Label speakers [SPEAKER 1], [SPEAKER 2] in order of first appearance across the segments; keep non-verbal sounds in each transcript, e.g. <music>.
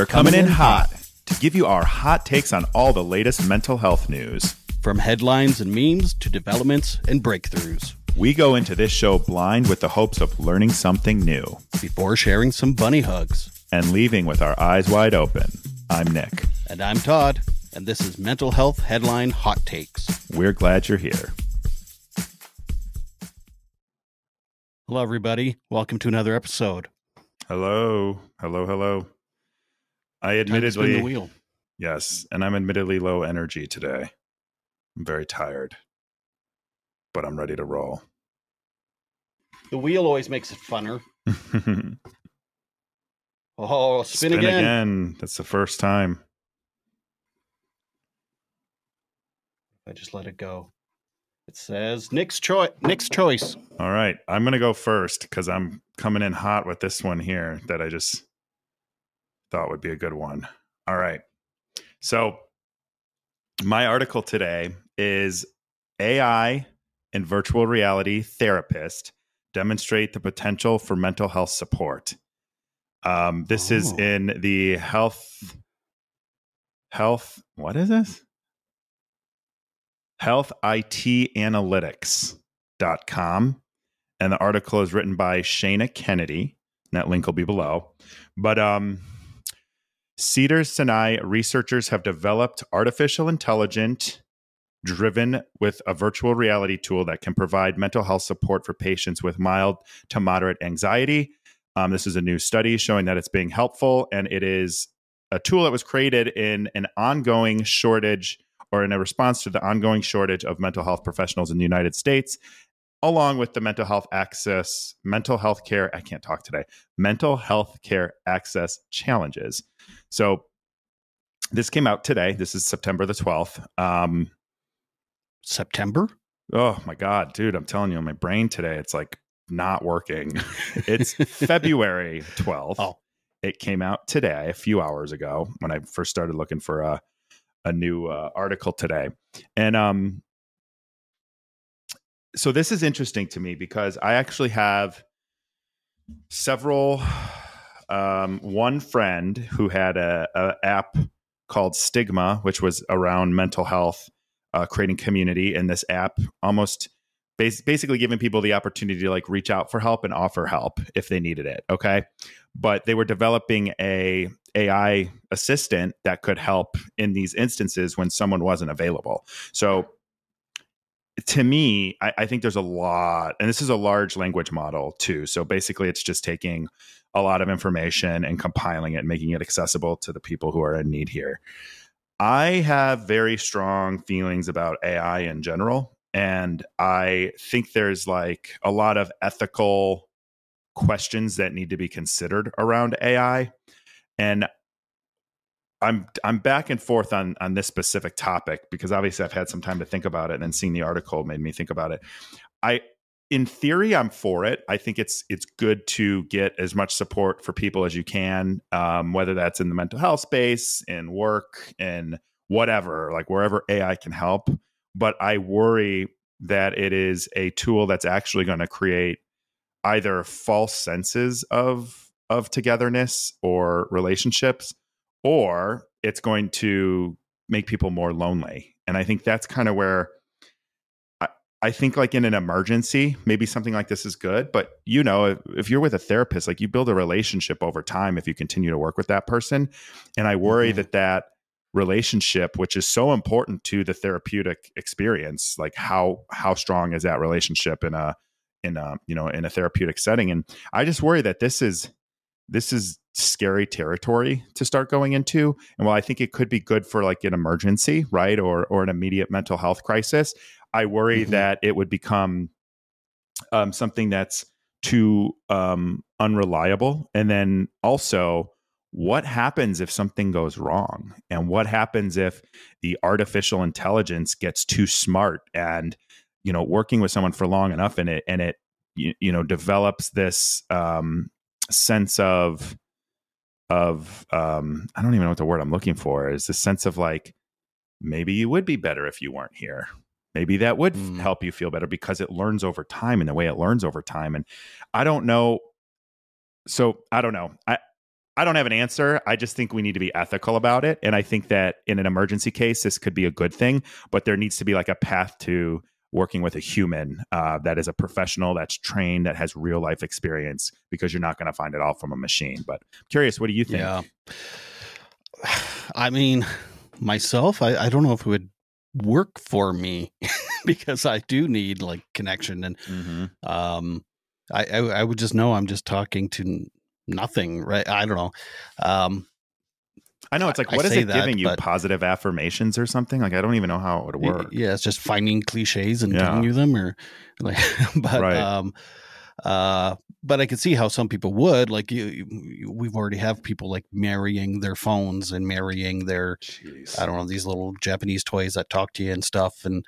[SPEAKER 1] We're coming in hot to give you our hot takes on all the latest mental health news.
[SPEAKER 2] From headlines and memes to developments and breakthroughs.
[SPEAKER 1] We go into this show blind with the hopes of learning something new
[SPEAKER 2] Before sharing some bunny hugs.
[SPEAKER 1] and leaving with our eyes wide open. I'm Nick.
[SPEAKER 2] And I'm Todd, and this is Mental Health Headline Hot Takes.
[SPEAKER 1] We're glad you're here.
[SPEAKER 2] Hello, everybody. Welcome to another episode.
[SPEAKER 1] Hello. Hello, hello. I
[SPEAKER 2] Time to spin the
[SPEAKER 1] admittedly,
[SPEAKER 2] wheel.
[SPEAKER 1] yes, and I'm admittedly low energy today. I'm very tired, but I'm ready to roll.
[SPEAKER 2] The wheel always makes it funner. <laughs> Oh, spin,
[SPEAKER 1] Spin
[SPEAKER 2] again.
[SPEAKER 1] again. That's the first time.
[SPEAKER 2] I just let it go. It says Nick's choice. Nick's choice.
[SPEAKER 1] All right. I'm going to go first because I'm coming in hot with this one here that I just thought would be a good one. All right. So, my article today is AI and virtual reality therapist demonstrate the potential for mental health support. Um, this is
[SPEAKER 2] Oh.
[SPEAKER 1] in the health, health, what is this? Health IT Analytics.com. And the article is written by Shana Kennedy. And that link will be below. But um, Cedars Sinai researchers have developed artificial intelligence driven with a virtual reality tool that can provide mental health support for patients with mild to moderate anxiety. Um, this is a new study showing that it's being helpful, and it is a tool that was created in an ongoing shortage or in a response to the ongoing shortage of mental health professionals in the United States, along with the mental health access, mental health care, I can't talk today, mental health care access challenges. So this came out today. This is September the 12th. Um,
[SPEAKER 2] September?
[SPEAKER 1] oh my God, dude, I'm telling you, my brain today, it's like not working. <laughs> it's February 12th.
[SPEAKER 2] Oh.
[SPEAKER 1] It came out today, a few hours ago, when I first started looking for a, a new uh, article today. And um, so this is interesting to me because I actually have several, um, one friend who had a, a app called Stigma, which was around mental health, uh, creating community. And this app almost bas- basically giving people the opportunity to like reach out for help and offer help if they needed it. Okay. But they were developing a AI assistant that could help in these instances when someone wasn't available. So to me, I, I think there's a lot, and this is a large language model too. So basically, it's just taking a lot of information and compiling it and making it accessible to the people who are in need here. I have very strong feelings about AI in general. And I think there's like a lot of ethical questions that need to be considered around AI. And I'm I'm back and forth on on this specific topic because obviously I've had some time to think about it and seeing the article made me think about it. I in theory I'm for it. I think it's it's good to get as much support for people as you can, um, whether that's in the mental health space, in work, in whatever, like wherever AI can help. But I worry that it is a tool that's actually going to create either false senses of of togetherness or relationships or it's going to make people more lonely. And I think that's kind of where I, I think like in an emergency, maybe something like this is good. But you know, if, if you're with a therapist, like you build a relationship over time if you continue to work with that person. And I worry
[SPEAKER 2] Mhm.
[SPEAKER 1] that that relationship which is so important to the therapeutic experience like how how strong is that relationship in a in a you know in a therapeutic setting and i just worry that this is this is scary territory to start going into. And while i think it could be good for like an emergency right or or an immediate mental health crisis i worry
[SPEAKER 2] Mhm.
[SPEAKER 1] that it would become um, something that's too um, unreliable. And then also what happens if something goes wrong? And what happens if the artificial intelligence gets too smart and you know working with someone for long enough and it and it you, you know develops this um, sense of of um, I don't even know what the word I'm looking for is this sense of like maybe you would be better if you weren't here. Maybe that would
[SPEAKER 2] Mm.
[SPEAKER 1] help you feel better because it learns over time and the way it learns over time. And I don't know. So I don't know. I I don't have an answer. I just think we need to be ethical about it. And I think that in an emergency case, this could be a good thing, but there needs to be like a path to working with a human uh, that is a professional, that's trained, that has real life experience, because you're not going to find it all from a machine. But I'm curious, what do you think?
[SPEAKER 2] Yeah. <sighs> I mean, myself, I, I don't know if it would work for me <laughs> because I do need like connection and
[SPEAKER 1] Mm-hmm.
[SPEAKER 2] um I, I I would just know I'm just talking to nothing, right? I don't know. Um
[SPEAKER 1] I know it's like,
[SPEAKER 2] I
[SPEAKER 1] what is
[SPEAKER 2] say
[SPEAKER 1] it
[SPEAKER 2] that,
[SPEAKER 1] giving you? Positive affirmations or something? Like, I don't even know how it would work.
[SPEAKER 2] yeah, it's just finding cliches and
[SPEAKER 1] Yeah.
[SPEAKER 2] giving you them or <laughs> like but
[SPEAKER 1] Right.
[SPEAKER 2] um uh but I could see how some people would like you, you we've already have people like marrying their phones and marrying their
[SPEAKER 1] Jeez.
[SPEAKER 2] I don't know these little Japanese toys that talk to you and stuff, and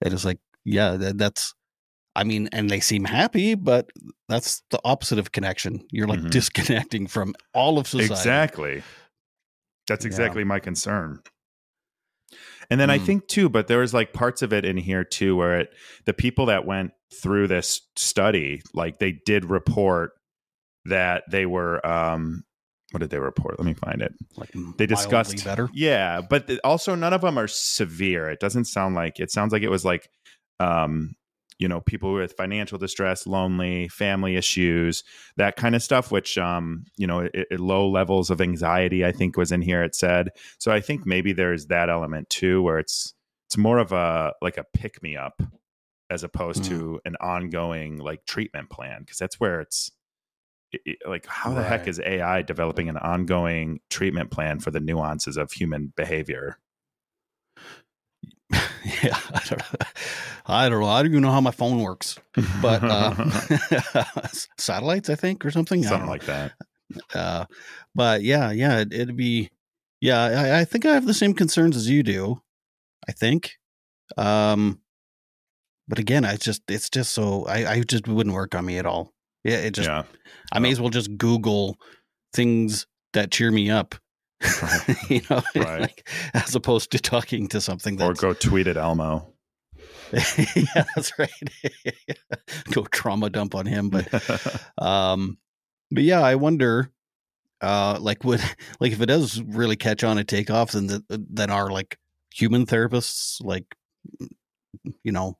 [SPEAKER 2] and it's like, yeah, that, that's. I mean, and they seem happy, but that's the opposite of connection. You're like
[SPEAKER 1] Mhm.
[SPEAKER 2] disconnecting from all of society.
[SPEAKER 1] Exactly. That's
[SPEAKER 2] Yeah.
[SPEAKER 1] exactly my concern. And then I
[SPEAKER 2] Mm.
[SPEAKER 1] think too, but there was like parts of it in here too where it the people that went through this study, like they did report that they were um what did they report? Let me find it.
[SPEAKER 2] Like
[SPEAKER 1] They discussed
[SPEAKER 2] better.
[SPEAKER 1] Yeah, but also none of them are severe. It doesn't sound like it sounds like it was like um you know people with financial distress lonely family issues that kind of stuff which um you know it, it- low levels of anxiety i think was in here it said. So i think maybe there's that element too where it's it's more of a like a pick me up as opposed to an ongoing like treatment plan because that's where it's it- it- like how the heck is ai developing an ongoing treatment plan for the nuances of human behavior
[SPEAKER 2] yeah, <laughs> I don't know. I don't know. I don't even know how my phone works, but uh, <laughs> <laughs> satellites, I think, or something.
[SPEAKER 1] Something like that
[SPEAKER 2] Uh, but yeah, yeah, it, it'd be, yeah, I, I think I have the same concerns as you do. I think, um, but again, I just, it's just so, I, I just wouldn't work on me at all. Yeah, it just,
[SPEAKER 1] yeah
[SPEAKER 2] I may as well just Google things that cheer me up,
[SPEAKER 1] Right. <laughs>
[SPEAKER 2] you know, <laughs>
[SPEAKER 1] Right.
[SPEAKER 2] like as opposed to talking to something
[SPEAKER 1] or go tweet at elmo <laughs>
[SPEAKER 2] yeah, that's right. go trauma dump on him, but um but yeah i wonder uh like would like if it does really catch on and take off then the, then our like human therapists like you know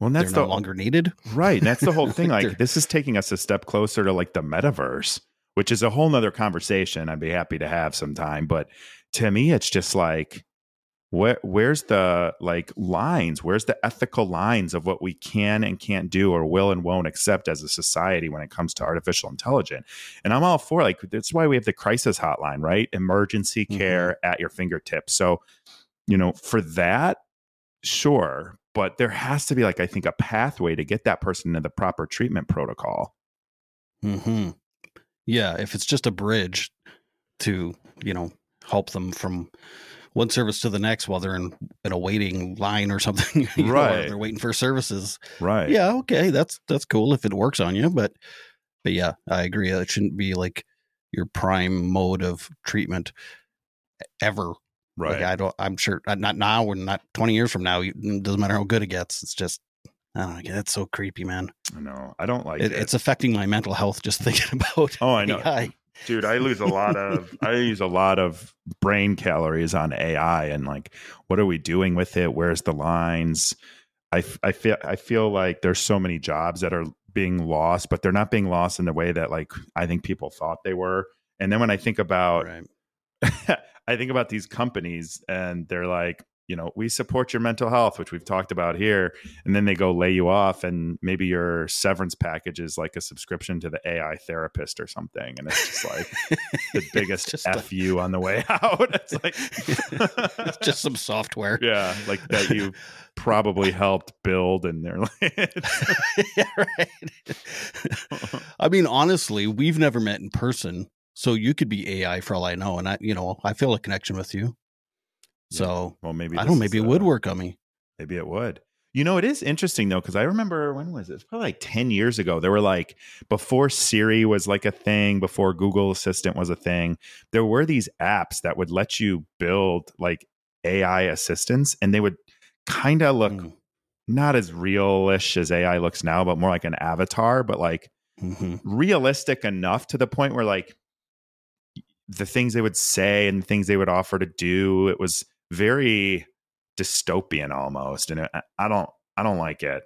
[SPEAKER 1] well and that's
[SPEAKER 2] they're
[SPEAKER 1] the
[SPEAKER 2] no longer needed
[SPEAKER 1] Right. That's the whole thing. Like, this is taking us a step closer to like the metaverse, which is a whole nother conversation I'd be happy to have sometime. But to me, it's just like, where, where's the like lines? Where's the ethical lines of what we can and can't do or will and won't accept as a society when it comes to artificial intelligence? And I'm all for like, that's why we have the crisis hotline, right? Emergency
[SPEAKER 2] Mhm.
[SPEAKER 1] care at your fingertips. So, you know, for that, sure but there has to be like i think a pathway to get that person into the proper treatment protocol
[SPEAKER 2] hmm yeah if it's just a bridge to you know help them from one service to the next while they're in, in a waiting line or <laughs> something you know, or
[SPEAKER 1] Right.
[SPEAKER 2] they're waiting for services.
[SPEAKER 1] Right.
[SPEAKER 2] Yeah okay that's that's cool if it works on you but but yeah i agree it shouldn't be like your prime mode of treatment ever.
[SPEAKER 1] Right.
[SPEAKER 2] Like i don't i'm sure uh, not now and not 20 years from now it doesn't matter how good it gets it's just i don't know that's so creepy man.
[SPEAKER 1] I know. I don't like
[SPEAKER 2] it,
[SPEAKER 1] it,
[SPEAKER 2] it's affecting my mental health just <laughs> thinking about
[SPEAKER 1] Oh, I know.
[SPEAKER 2] AI.
[SPEAKER 1] dude i lose a lot of <laughs> i use a lot of brain calories on ai and like what are we doing with it? Where's the lines? I, I feel i feel like there's so many jobs that are being lost but they're not being lost in the way that like i think people thought they were. And then when i think about
[SPEAKER 2] right. <laughs>
[SPEAKER 1] I think about these companies and they're like, you know, we support your mental health, which we've talked about here. And then they go lay you off, and maybe your severance package is like a subscription to the AI therapist or something. And it's just like <laughs> the biggest F you on the way <laughs> out. It's like,
[SPEAKER 2] it's <laughs> just some software
[SPEAKER 1] yeah, like that you probably helped build. And they're like,
[SPEAKER 2] yeah, right. I mean, honestly, we've never met in person, so you could be AI for all I know, and I, you know, I feel a connection with you. So
[SPEAKER 1] well, maybe
[SPEAKER 2] I don't.
[SPEAKER 1] is,
[SPEAKER 2] Maybe it
[SPEAKER 1] uh,
[SPEAKER 2] would work on me.
[SPEAKER 1] Maybe it would. You know, it is interesting though, because I remember when was it? It's probably like 10 years ago. There were like, before Siri was like a thing, before Google Assistant was a thing, there were these apps that would let you build like AI assistants and they would kind of look
[SPEAKER 2] Mm.
[SPEAKER 1] not as realish as AI looks now, but more like an avatar, but like
[SPEAKER 2] Mhm.
[SPEAKER 1] realistic enough to the point where like the things they would say and things they would offer to do. It was very dystopian almost, and it, I don't I don't like it.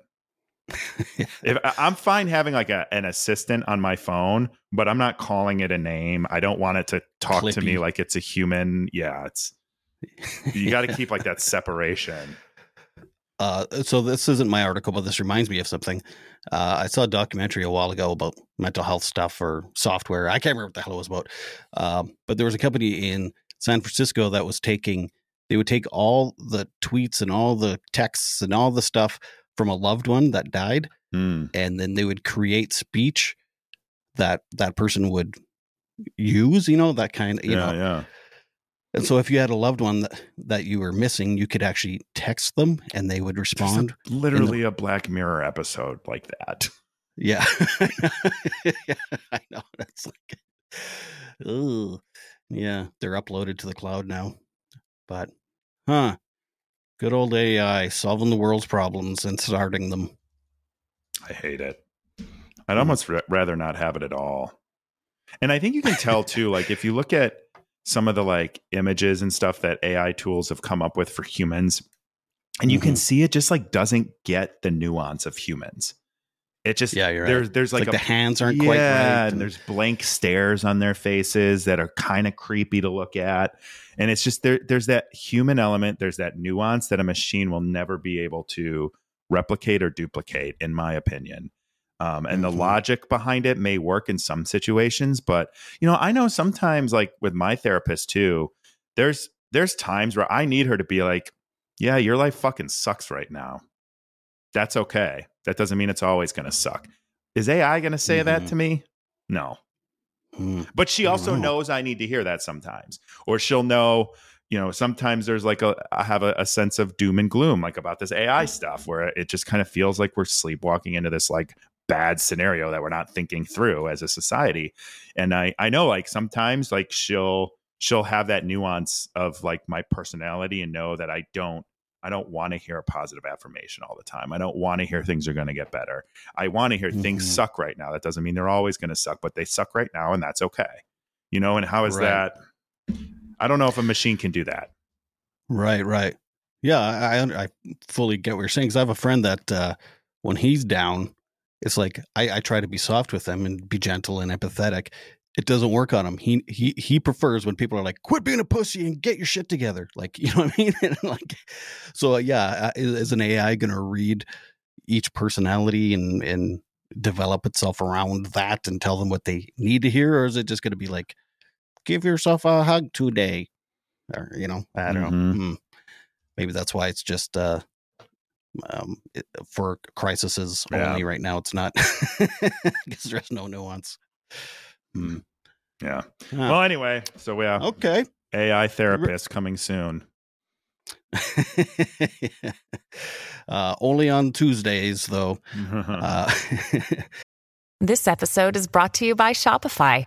[SPEAKER 1] <laughs> if I'm fine having like a, an assistant on my phone, but I'm not calling it a name. I don't want it to talk Clippy. to me like it's a human. Yeah, it's you got to keep like that separation.
[SPEAKER 2] Uh, so this isn't my article, but this reminds me of something. Uh, I saw a documentary a while ago about mental health stuff or software. I can't remember what the hell it was about. Um, but there was a company in San Francisco that was taking. They would take all the tweets and all the texts and all the stuff from a loved one that died,
[SPEAKER 1] mm.
[SPEAKER 2] and then they would create speech that that person would use. You know that kind of you
[SPEAKER 1] yeah,
[SPEAKER 2] know.
[SPEAKER 1] Yeah.
[SPEAKER 2] And so if you had a loved one that, that you were missing, you could actually text them and they would respond.
[SPEAKER 1] A, literally the, a Black Mirror episode like that.
[SPEAKER 2] Yeah. yeah <laughs> I know. That's like, oh, yeah. They're uploaded to the cloud now. But, huh. Good old AI solving the world's problems and starting them.
[SPEAKER 1] I hate it. I'd almost rather not have it at all. And I think you can tell too, like if you look at some of the like images and stuff that AI tools have come up with for humans, and you mm-hmm. can see it just like doesn't get the nuance of humans. It just
[SPEAKER 2] yeah, you're
[SPEAKER 1] there's
[SPEAKER 2] right.
[SPEAKER 1] there's like,
[SPEAKER 2] like
[SPEAKER 1] a,
[SPEAKER 2] the hands aren't yeah, quite right,
[SPEAKER 1] and, and there's blank stares on their faces that are kind of creepy to look at, and it's just there. There's that human element. There's that nuance that a machine will never be able to replicate or duplicate, in my opinion. Um, and mm-hmm. the logic behind it may work in some situations, but you know, I know sometimes, like with my therapist too, there's there's times where I need her to be like, "Yeah, your life fucking sucks right now. That's okay." That doesn't mean it's always going to suck. Is AI going to say mm-hmm. that to me? No. Mm-hmm. But she also knows I need to hear that sometimes. Or she'll know, you know, sometimes there's like a, I have a, a sense of doom and gloom, like about this AI stuff, where it just kind of feels like we're sleepwalking into this like bad scenario that we're not thinking through as a society. And I, I know like sometimes like she'll, she'll have that nuance of like my personality and know that I don't I don't want to hear a positive affirmation all the time. I don't want to hear things are going to get better. I want to hear mm-hmm. things suck right now. That doesn't mean they're always going to suck, but they suck right now, and that's okay. You know, and how is right. that? I don't know if a machine can do that.
[SPEAKER 2] Right, right. Yeah, I I fully get what you're saying because I have a friend that uh, when he's down, it's like I, I try to be soft with him and be gentle and empathetic, it doesn't work on him. He he he prefers when people are like, "Quit being a pussy and get your shit together." Like, <laughs> you know what I mean? like, so uh, yeah, is an AI going to read each personality and and develop itself around that and tell them what they need to hear, or is it just going to be like, "Give yourself a hug today," or you know, I don't mm-hmm. know. Hmm. Maybe that's why it's just uh, um, it, for crises yeah. only right now. It's not <laughs> because there's no nuance.
[SPEAKER 1] Hmm. Yeah. Well, anyway, so yeah.
[SPEAKER 2] Okay.
[SPEAKER 1] AI therapist coming soon. <laughs>
[SPEAKER 2] uh, only on Tuesdays, though. <laughs> uh, <laughs>
[SPEAKER 3] this episode is brought to you by Shopify.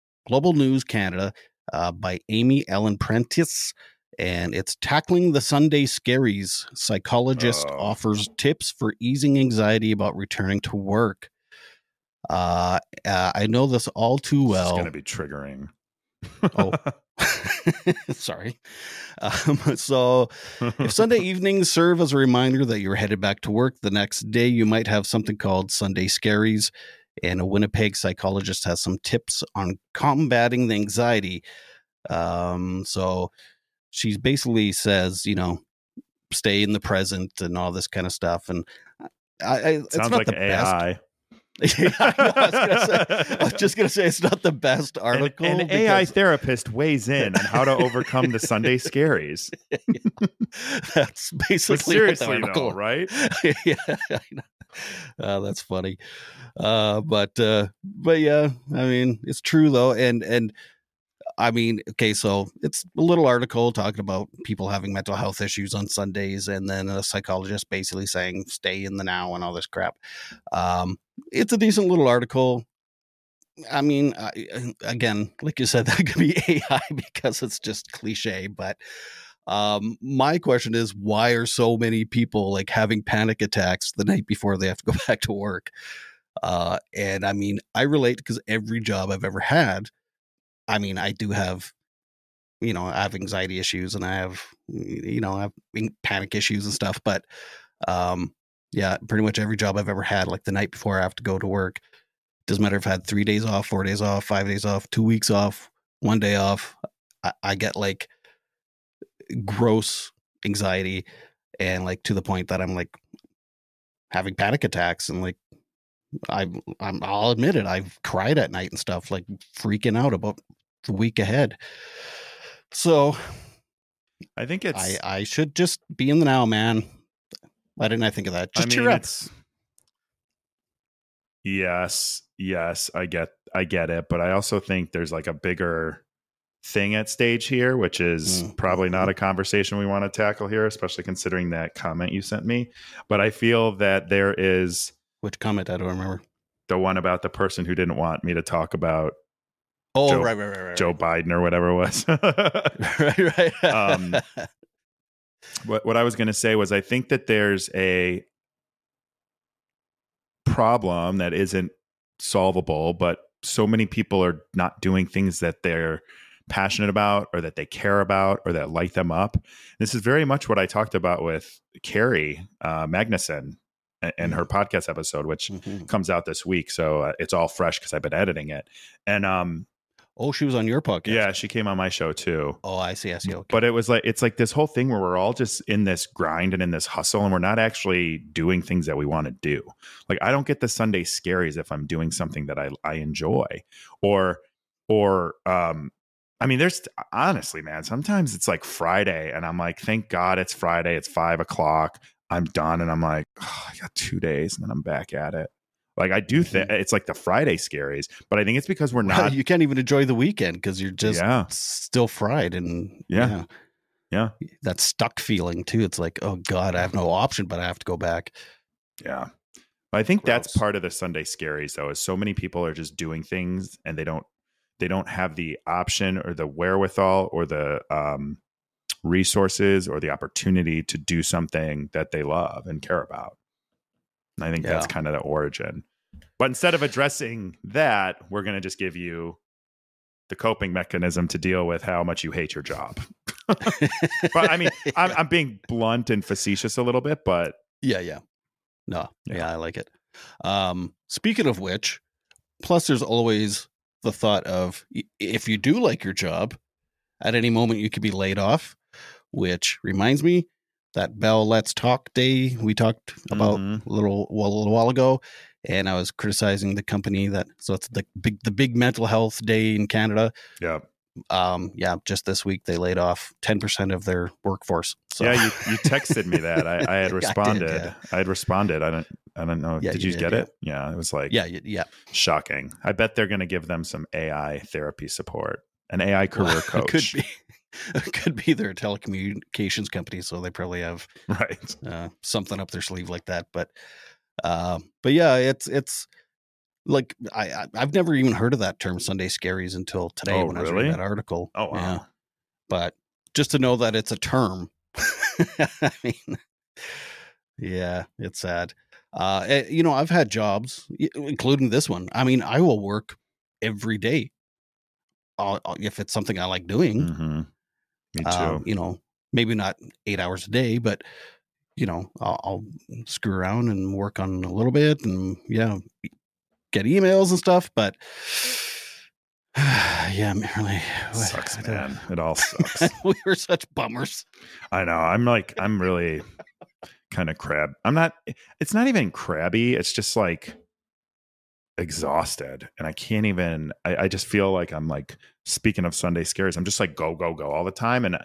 [SPEAKER 2] Global News Canada uh, by Amy Ellen Prentice and it's tackling the Sunday scaries. Psychologist oh. offers tips for easing anxiety about returning to work. Uh, uh I know this all too well. It's
[SPEAKER 1] going to be triggering.
[SPEAKER 2] oh, <laughs> <laughs> sorry. Um, so, if Sunday <laughs> evenings serve as a reminder that you're headed back to work the next day, you might have something called Sunday scaries. And a Winnipeg psychologist has some tips on combating the anxiety. Um, so, she basically says, you know, stay in the present and all this kind of stuff. And I, I
[SPEAKER 1] it's sounds like AI. <laughs>
[SPEAKER 2] yeah, I, I, was say, I was just gonna say it's not the best <laughs> article.
[SPEAKER 1] An, an because... AI therapist weighs in on how to overcome the Sunday scaries. <laughs>
[SPEAKER 2] yeah, that's basically but
[SPEAKER 1] seriously, though, right?
[SPEAKER 2] yeah, uh, that's funny. Uh, but uh, but yeah, I mean, it's true though, and and I mean, okay, so it's a little article talking about people having mental health issues on Sundays, and then a psychologist basically saying stay in the now and all this crap. Um, it's a decent little article. I mean, I, again, like you said, <laughs> that could be <laughs> AI because it's just cliche. But um, my question is, why are so many people like having panic attacks the night before they have to go <laughs> back to work? Uh, and I mean, I relate because every job I've ever had, I mean, I do have, you know, I have anxiety issues and I have, you know, I have panic issues and stuff. But um, yeah, pretty much every job I've ever had, like the night before I have to go to work, doesn't matter if I had three days off, four days off, five days off, two weeks off, one day off. I, I get like gross anxiety and like to the point that I'm like having panic attacks and like I I'm I'll admit it I've cried at night and stuff like freaking out about the week ahead. So
[SPEAKER 1] I think it's
[SPEAKER 2] I I should just be in the now, man. Why didn't I think of that? Just
[SPEAKER 1] I mean,
[SPEAKER 2] cheer up.
[SPEAKER 1] it's yes, yes, I get I get it, but I also think there's like a bigger thing at stage here, which is
[SPEAKER 2] Mm.
[SPEAKER 1] probably not a conversation we want to tackle here, especially considering that comment you sent me. But I feel that there is
[SPEAKER 2] Which comment? I don't remember.
[SPEAKER 1] the one about the person who didn't want me to talk about
[SPEAKER 2] Oh,
[SPEAKER 1] Joe-
[SPEAKER 2] right, right, right, right.
[SPEAKER 1] Joe Biden or whatever it was. <laughs> <laughs>
[SPEAKER 2] right, right.
[SPEAKER 1] Um, what what I was going to say was I think that there's a problem that isn't solvable, but so many people are not doing things that they're passionate about or that they care about or that light them up. This is very much what I talked about with Carrie uh, Magnuson and, and her podcast episode, which
[SPEAKER 2] Mhm.
[SPEAKER 1] comes out this week. So uh, it's all fresh because I've been editing it. And um,
[SPEAKER 2] Oh, she was on your podcast.
[SPEAKER 1] yeah, she came on my show too.
[SPEAKER 2] Oh, I see. I see. Okay.
[SPEAKER 1] But it was like it's like this whole thing where we're all just in this grind and in this hustle, and we're not actually doing things that we want to do. Like I don't get the Sunday scaries if I'm doing something that I I enjoy, or or um, I mean, there's honestly, man. Sometimes it's like Friday, and I'm like, thank God it's Friday. It's five o'clock. I'm done, and I'm like, oh, I got two days, and then I'm back at it. Like I do think mm-hmm. it's like the Friday scaries, but I think it's because we're
[SPEAKER 2] Well,
[SPEAKER 1] not.
[SPEAKER 2] you can't even enjoy the weekend because you're just
[SPEAKER 1] yeah,
[SPEAKER 2] still fried and
[SPEAKER 1] Yeah. Yeah.
[SPEAKER 2] that stuck feeling too. It's like, oh God, I have no option, but I have to go back.
[SPEAKER 1] Yeah. I think that's part of the Sunday scaries though, is so many people are just doing things and they don't they don't have the option or the wherewithal or the um resources or the opportunity to do something that they love and care about. And I think that's kind of the origin. But instead of addressing that, we're going to just give you the coping mechanism to deal with how much you hate your job. <laughs> But I mean, <laughs> I'm, I'm being blunt and facetious a little bit, but
[SPEAKER 2] yeah, yeah. No,
[SPEAKER 1] Yeah.
[SPEAKER 2] yeah. I like it. Um, speaking of which, plus there's always the thought of if you do like your job, at any moment you could be laid off, which reminds me that Bell Let's Talk Day we talked about
[SPEAKER 1] Mhm.
[SPEAKER 2] a little well, a little while ago, and I was criticizing the company that so it's the big the big mental health day in Canada.
[SPEAKER 1] yeah.
[SPEAKER 2] Um, yeah, just this week they laid off ten percent of their workforce. So
[SPEAKER 1] Yeah, you, you texted me that. I, I had <laughs>
[SPEAKER 2] I did,
[SPEAKER 1] responded.
[SPEAKER 2] yeah.
[SPEAKER 1] I had responded. I don't I don't know.
[SPEAKER 2] Yeah,
[SPEAKER 1] did
[SPEAKER 2] you
[SPEAKER 1] you,
[SPEAKER 2] did,
[SPEAKER 1] get
[SPEAKER 2] yeah.
[SPEAKER 1] it? Yeah, it was like
[SPEAKER 2] yeah, yeah.
[SPEAKER 1] shocking. I bet they're going to give them some AI therapy support, an AI career <laughs>
[SPEAKER 2] Well,
[SPEAKER 1] coach.
[SPEAKER 2] Could be. <laughs> Could be their telecommunications company, so they probably have
[SPEAKER 1] right.
[SPEAKER 2] uh, something up their sleeve like that. But, uh, but yeah, it's it's like I I- I've never even heard of that term Sunday scaries until today
[SPEAKER 1] Oh,
[SPEAKER 2] when I was reading that article.
[SPEAKER 1] Oh wow.
[SPEAKER 2] Yeah. But just to know that it's a term, <laughs> I mean, yeah, it's sad. Uh, eh, you know, I've had jobs, including this one. I mean, I will work every day uh, uh, if it's something I like doing.
[SPEAKER 1] hmm Me too.
[SPEAKER 2] Um, you know, maybe not eight hours a day, but you know, I'll, I'll screw around and work on a little bit, and yeah, get emails and stuff. But <sighs> yeah, I'm really <sighs>
[SPEAKER 1] sucks,
[SPEAKER 2] I
[SPEAKER 1] man. It all <laughs> sucks.
[SPEAKER 2] we were such bummers.
[SPEAKER 1] I know. I'm like, I'm really kind of crab. I'm not, it's not even crabby. It's just like exhausted. And I can't even, I, I just feel like I'm like, speaking of Sunday scares, I'm just like go, go, go all the time. And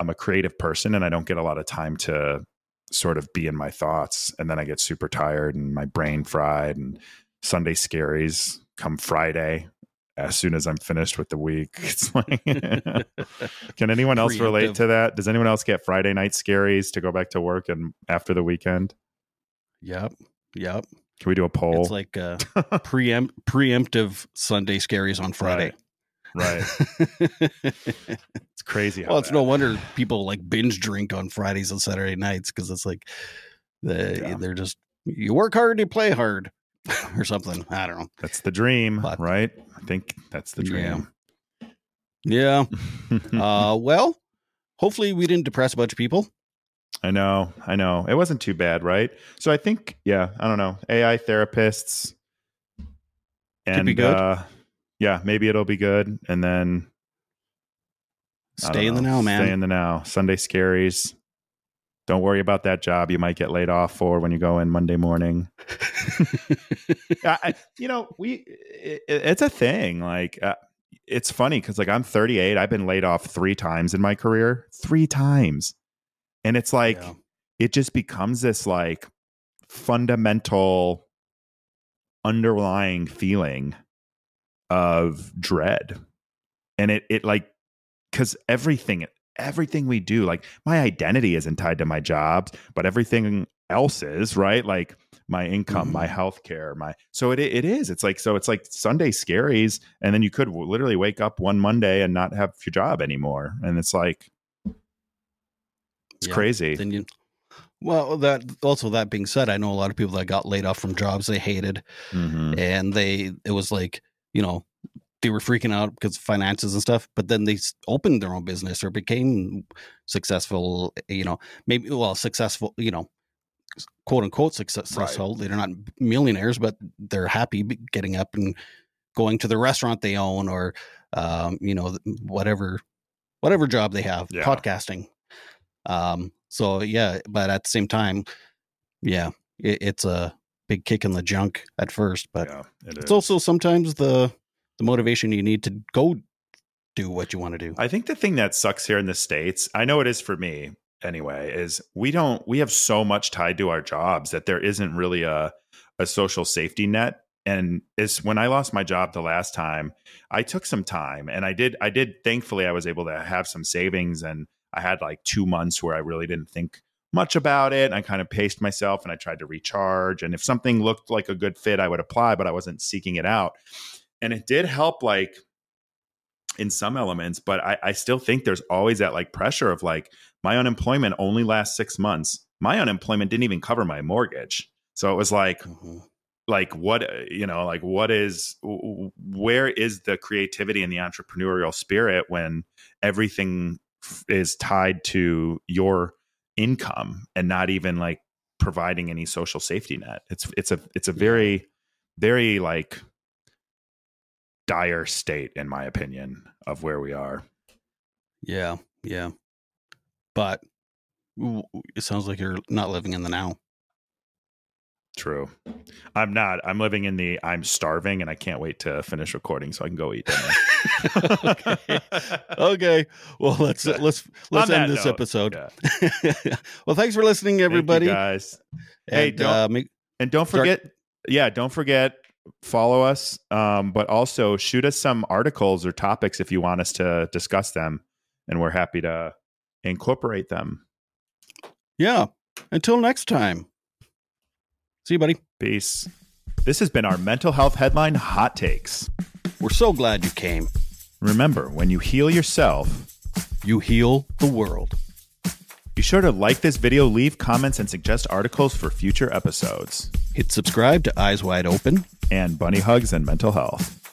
[SPEAKER 1] I'm a creative person and I don't get a lot of time to sort of be in my thoughts. And then I get super tired and my brain fried and Sunday scaries come Friday. as soon as I'm finished with the week. <laughs> It's like, <laughs> can anyone else relate to that? Does anyone else get Friday night scaries to go back to work and after the weekend?
[SPEAKER 2] Yep. Yep.
[SPEAKER 1] Can we do a poll?
[SPEAKER 2] It's like uh, <laughs> preempt preemptive Sunday scaries on Friday.
[SPEAKER 1] right. It's crazy. How
[SPEAKER 2] well, it's
[SPEAKER 1] that-
[SPEAKER 2] no wonder people like binge drink on Fridays and Saturday nights because it's like the,
[SPEAKER 1] Yeah.
[SPEAKER 2] they're just you work hard, you play hard, <laughs> or something. I don't know.
[SPEAKER 1] That's the dream,
[SPEAKER 2] But-
[SPEAKER 1] right? I think that's the dream.
[SPEAKER 2] Yeah. <laughs> uh, well, hopefully we didn't depress a bunch of people.
[SPEAKER 1] I know, I know. It wasn't too bad, right? So I think, yeah, I don't know. AI therapists and
[SPEAKER 2] be good.
[SPEAKER 1] uh yeah, maybe it'll be good. And then
[SPEAKER 2] Stay in the now, man.
[SPEAKER 1] Stay in the now. Sunday scaries. Don't worry about that job you might get laid off for when you go in Monday morning. <laughs> I, you know, we it, it's a thing. Like uh, it's funny because like I'm 38. I've been laid off three times in my career, three times, and it's like
[SPEAKER 2] Yeah.
[SPEAKER 1] it just becomes this like fundamental underlying feeling of dread, and it it like because everything everything we do like my identity isn't tied to my jobs but everything else is right like my income my health care my so it it is it's like so it's like sunday scaries and then you could literally wake up one monday and not have your job anymore and it's like it's
[SPEAKER 2] Yeah.
[SPEAKER 1] crazy
[SPEAKER 2] Then you, well, that also that being said, I know a lot of people that got laid off from jobs they hated,
[SPEAKER 1] Mhm.
[SPEAKER 2] and they it was like you know they were freaking out because of finances and stuff but then they opened their own business or became successful you know maybe well successful you know quote unquote successful they're not millionaires but they're happy getting up and going to the restaurant they own or um, you know whatever whatever job they have
[SPEAKER 1] Yeah.
[SPEAKER 2] podcasting. Um so yeah but at the same time yeah it, it's a big kick in the junk at first but
[SPEAKER 1] yeah it
[SPEAKER 2] it's also sometimes the the motivation you need to go do what you want to do.
[SPEAKER 1] I think the thing that sucks here in the States, I know it is for me anyway, is we don't we have so much tied to our jobs that there isn't really a a social safety net. And is when I lost my job the last time, I took some time and I did I did thankfully I was able to have some savings and I had like two months where I really didn't think much about it. I kind of paced myself and I tried to recharge. And if something looked like a good fit, I would apply, but I wasn't seeking it out. And it did help like in some elements, but I, I still think there's always that like pressure of like my unemployment only lasts six months. My unemployment didn't even cover my mortgage. So it was like,
[SPEAKER 2] Mhm.
[SPEAKER 1] like what uh, you know like what is where is the creativity and the entrepreneurial spirit when everything is tied to your income and not even like providing any social safety net it's it's a it's a very very like dire state in my opinion of where we are
[SPEAKER 2] Yeah, yeah. But it sounds like you're not living in the now.
[SPEAKER 1] true i'm not i'm living in the i'm starving and i can't wait to finish recording so i can go eat dinner <laughs>
[SPEAKER 2] okay. Okay. Well, let's <laughs> let's let's
[SPEAKER 1] On
[SPEAKER 2] end this
[SPEAKER 1] note,
[SPEAKER 2] episode.
[SPEAKER 1] yeah. <laughs>
[SPEAKER 2] well, thanks for listening,
[SPEAKER 1] Thank you,
[SPEAKER 2] everybody.
[SPEAKER 1] guys Hey,
[SPEAKER 2] And,
[SPEAKER 1] don't-
[SPEAKER 2] uh, make,
[SPEAKER 1] And don't
[SPEAKER 2] Start-
[SPEAKER 1] forget, yeah, don't forget follow us. Um, but also shoot us some articles or topics if you want us to discuss them, and we're happy to incorporate them.
[SPEAKER 2] yeah. Until next time. See you, buddy.
[SPEAKER 1] Peace. This has been our mental health headline hot takes.
[SPEAKER 2] We're so glad you came.
[SPEAKER 1] Remember, when you heal yourself,
[SPEAKER 2] You heal the world.
[SPEAKER 1] be sure to like this video, leave comments, and suggest articles for future episodes.
[SPEAKER 2] Hit subscribe to Eyes Wide Open.
[SPEAKER 1] And bunny hugs and mental health.